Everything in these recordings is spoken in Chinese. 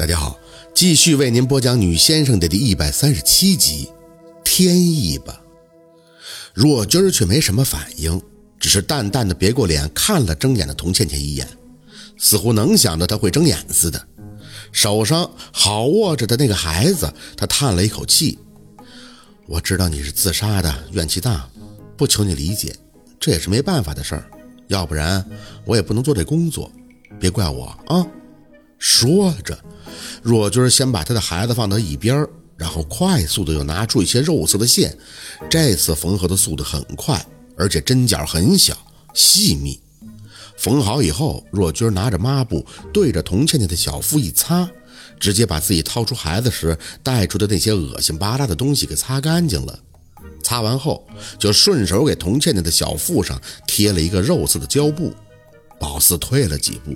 大家好，继续为您播讲《女先生》的第一百三十七集《天意吧》。若君儿却没什么反应，只是淡淡的别过脸看了睁眼的童倩倩一眼，似乎能想到她会睁眼似的。手上好握着的那个孩子，他叹了一口气：“我知道你是自杀的，怨气大，不求你理解，这也是没办法的事儿。要不然我也不能做这工作，别怪我啊。”说着，若君先把他的孩子放到一边，然后快速的又拿出一些肉色的线。这次缝合的速度很快，而且针脚很小细密。缝好以后，若君拿着抹布对着童倩倩的小腹一擦，直接把自己掏出孩子时带出的那些恶心巴拉的东西给擦干净了。擦完后，就顺手给童倩倩的小腹上贴了一个肉色的胶布。宝四退了几步。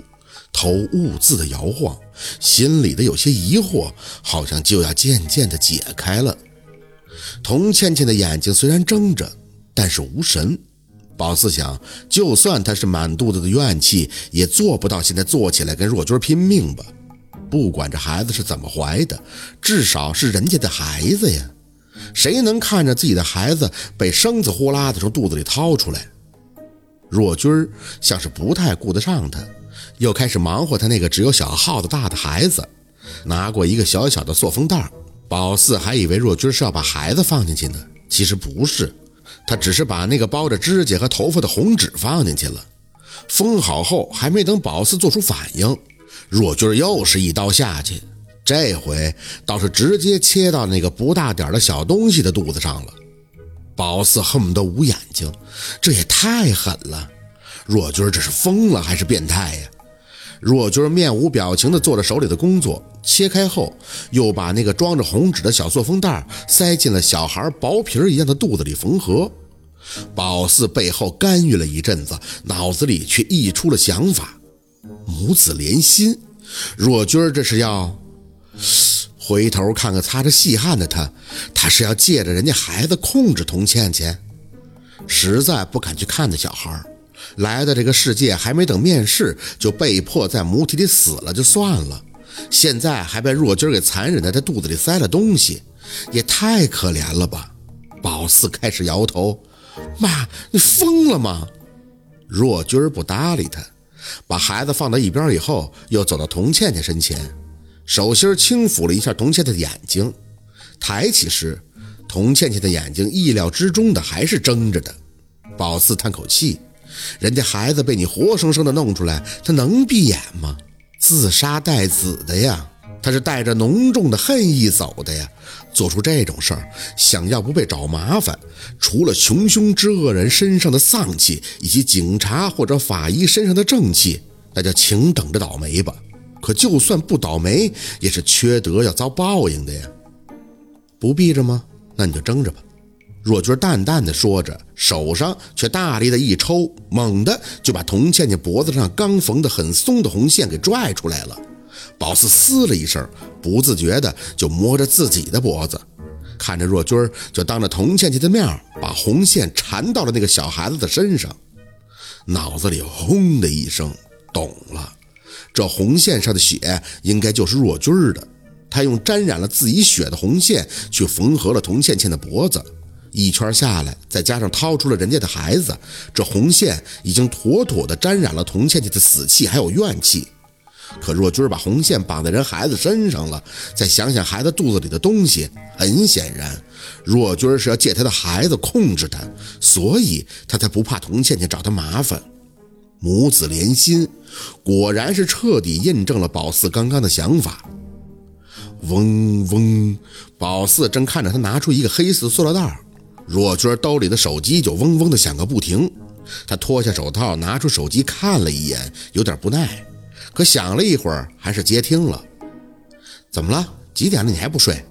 头兀自的摇晃，心里的有些疑惑好像就要渐渐的解开了。童倩倩的眼睛虽然睁着，但是无神。宝四想，就算她是满肚子的怨气，也做不到现在坐起来跟若君拼命吧。不管这孩子是怎么怀的，至少是人家的孩子呀。谁能看着自己的孩子被生子呼啦的从肚子里掏出来？若君像是不太顾得上他。又开始忙活他那个只有小耗子大的孩子，拿过一个小小的塑封袋。宝四还以为若君是要把孩子放进去呢，其实不是，他只是把那个包着指甲和头发的红纸放进去了。封好后，还没等宝四做出反应，若君又是一刀下去，这回倒是直接切到那个不大点的小东西的肚子上了。宝四恨不得捂眼睛，这也太狠了！若君这是疯了还是变态呀？若君面无表情地做着手里的工作，切开后，又把那个装着红纸的小塑封袋塞进了小孩薄皮一样的肚子里缝合。宝四背后干预了一阵子，脑子里却溢出了想法：母子连心。若君这是要……回头看看擦着细汗的他，他是要借着人家孩子控制童倩倩？实在不敢去看那小孩。来到这个世界还没等面试，就被迫在母体里死了，就算了，现在还被若君给残忍的在肚子里塞了东西，也太可怜了吧！宝四开始摇头：“妈，你疯了吗？”若君不搭理他，把孩子放到一边以后，又走到童倩倩身前，手心轻抚了一下童倩倩的眼睛，抬起时，童倩倩的眼睛意料之中的还是睁着的。宝四叹口气。人家孩子被你活生生的弄出来，他能闭眼吗？自杀带子的呀，他是带着浓重的恨意走的呀。做出这种事儿，想要不被找麻烦，除了穷凶之恶人身上的丧气，以及警察或者法医身上的正气，那就请等着倒霉吧。可就算不倒霉，也是缺德要遭报应的呀。不闭着吗？那你就睁着吧。若君淡淡的说着，手上却大力的一抽，猛地就把童倩倩脖子上刚缝的很松的红线给拽出来了。宝四嘶了一声，不自觉的就摸着自己的脖子，看着若君就当着童倩倩的面把红线缠到了那个小孩子的身上，脑子里轰的一声，懂了，这红线上的血应该就是若君的，他用沾染了自己血的红线去缝合了童倩倩的脖子。一圈下来，再加上掏出了人家的孩子，这红线已经妥妥的沾染了童倩倩的死气还有怨气。可若君把红线绑在人孩子身上了，再想想孩子肚子里的东西，很显然，若君是要借他的孩子控制他，所以他才不怕童倩倩找他麻烦。母子连心，果然是彻底印证了宝四刚刚的想法。嗡嗡，宝四正看着他拿出一个黑色塑料袋。若娟兜里的手机就嗡嗡的响个不停，她脱下手套，拿出手机看了一眼，有点不耐，可想了一会儿，还是接听了。怎么了？几点了？你还不睡？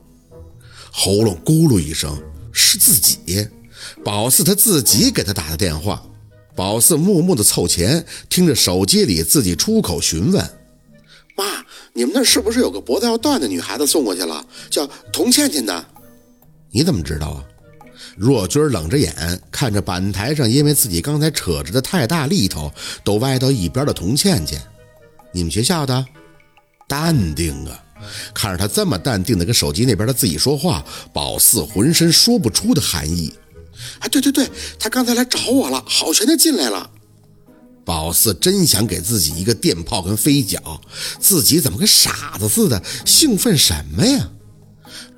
喉咙咕噜一声，是自己，宝四他自己给他打的电话。宝四默默的凑前，听着手机里自己出口询问：“妈，你们那是不是有个脖子要断的女孩子送过去了？叫童倩倩的？你怎么知道啊？”若君冷着眼看着板台上，因为自己刚才扯着的太大力头，都歪到一边的童倩倩。你们学校的？淡定啊！看着他这么淡定的跟手机那边的自己说话，宝四浑身说不出的寒意。啊，对对对，他刚才来找我了，好悬的进来了。宝四真想给自己一个电炮跟飞脚，自己怎么跟傻子似的，兴奋什么呀？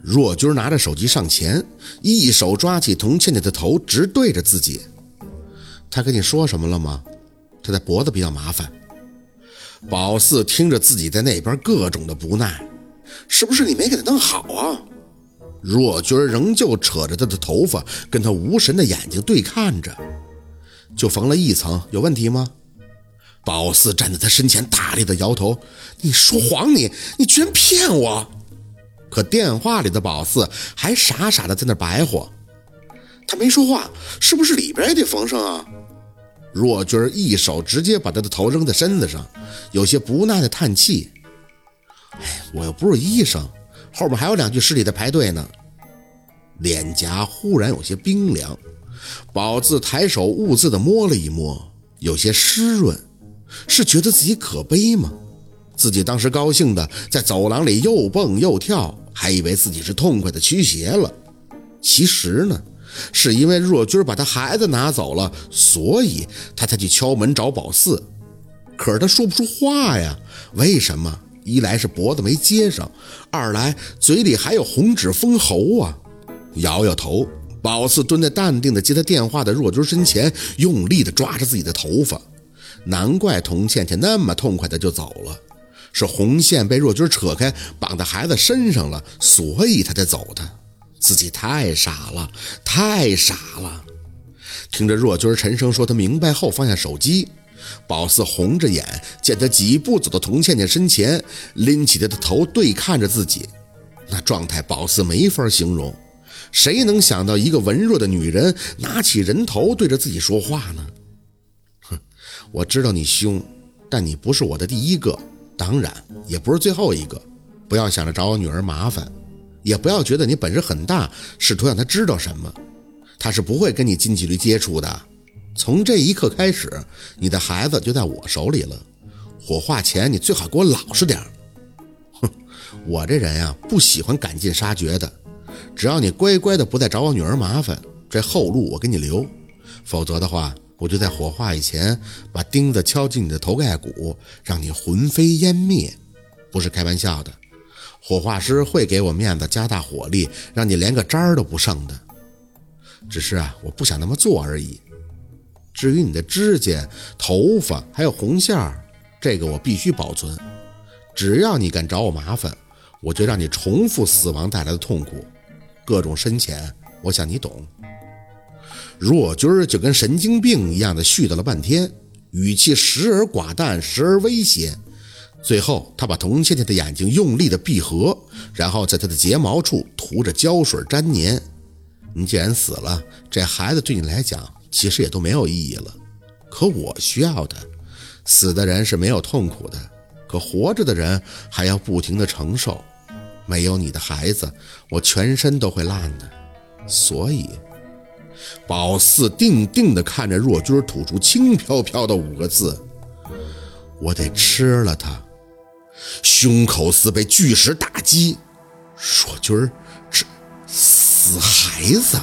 若军拿着手机上前，一手抓起童倩倩的头，直对着自己。他跟你说什么了吗？他的脖子比较麻烦。宝四听着自己在那边各种的不耐，是不是你没给他弄好啊？若军仍旧扯着他的头发，跟他无神的眼睛对看着。就缝了一层，有问题吗？宝四站在他身前，大力的摇头：“你说谎！你你居然骗我！”可电话里的宝四还傻傻的在那白活。他没说话，是不是里边也得缝上啊？若军一手直接把他的头扔在身子上，有些不耐的叹气：“哎，我又不是医生，后面还有两具尸体在排队呢。”脸颊忽然有些冰凉。宝字抬手兀自的摸了一摸，有些湿润，是觉得自己可悲吗？自己当时高兴的在走廊里又蹦又跳，还以为自己是痛快的驱邪了。其实呢，是因为若君把他孩子拿走了，所以他才去敲门找宝四。可是他说不出话呀，为什么？一来是脖子没接上，二来嘴里还有红纸封喉啊。摇摇头。宝四蹲在淡定的接他电话的若君身前，用力的抓着自己的头发。难怪童倩倩那么痛快的就走了，是红线被若军扯开，绑在孩子身上了，所以他才走的。自己太傻了，太傻了。听着若军沉声说他明白后，放下手机。宝四红着眼，见他几步走到童倩倩身前，拎起他的头对看着自己，那状态宝四没法形容。谁能想到一个文弱的女人拿起人头对着自己说话呢？哼，我知道你凶，但你不是我的第一个，当然也不是最后一个。不要想着找我女儿麻烦，也不要觉得你本事很大，试图让她知道什么。她是不会跟你近距离接触的。从这一刻开始，你的孩子就在我手里了。火化前你最好给我老实点哼，我这人呀，不喜欢赶尽杀绝的。只要你乖乖的不再找我女儿麻烦，这后路我给你留；否则的话，我就在火化以前把钉子敲进你的头盖骨，让你魂飞烟灭。不是开玩笑的，火化师会给我面子，加大火力，让你连个渣儿都不剩的。只是啊，我不想那么做而已。至于你的指甲、头发还有红线儿，这个我必须保存。只要你敢找我麻烦，我就让你重复死亡带来的痛苦。各种深浅，我想你懂。若军儿就跟神经病一样的絮叨了半天，语气时而寡淡，时而威胁。最后，他把童倩倩的眼睛用力的闭合，然后在她的睫毛处涂着胶水粘黏。你既然死了，这孩子对你来讲其实也都没有意义了。可我需要的，死的人是没有痛苦的，可活着的人还要不停的承受。没有你的孩子，我全身都会烂的。所以，宝四定定地看着若君，吐出轻飘飘的五个字：“我得吃了他。”胸口似被巨石打击。若君，这死孩子。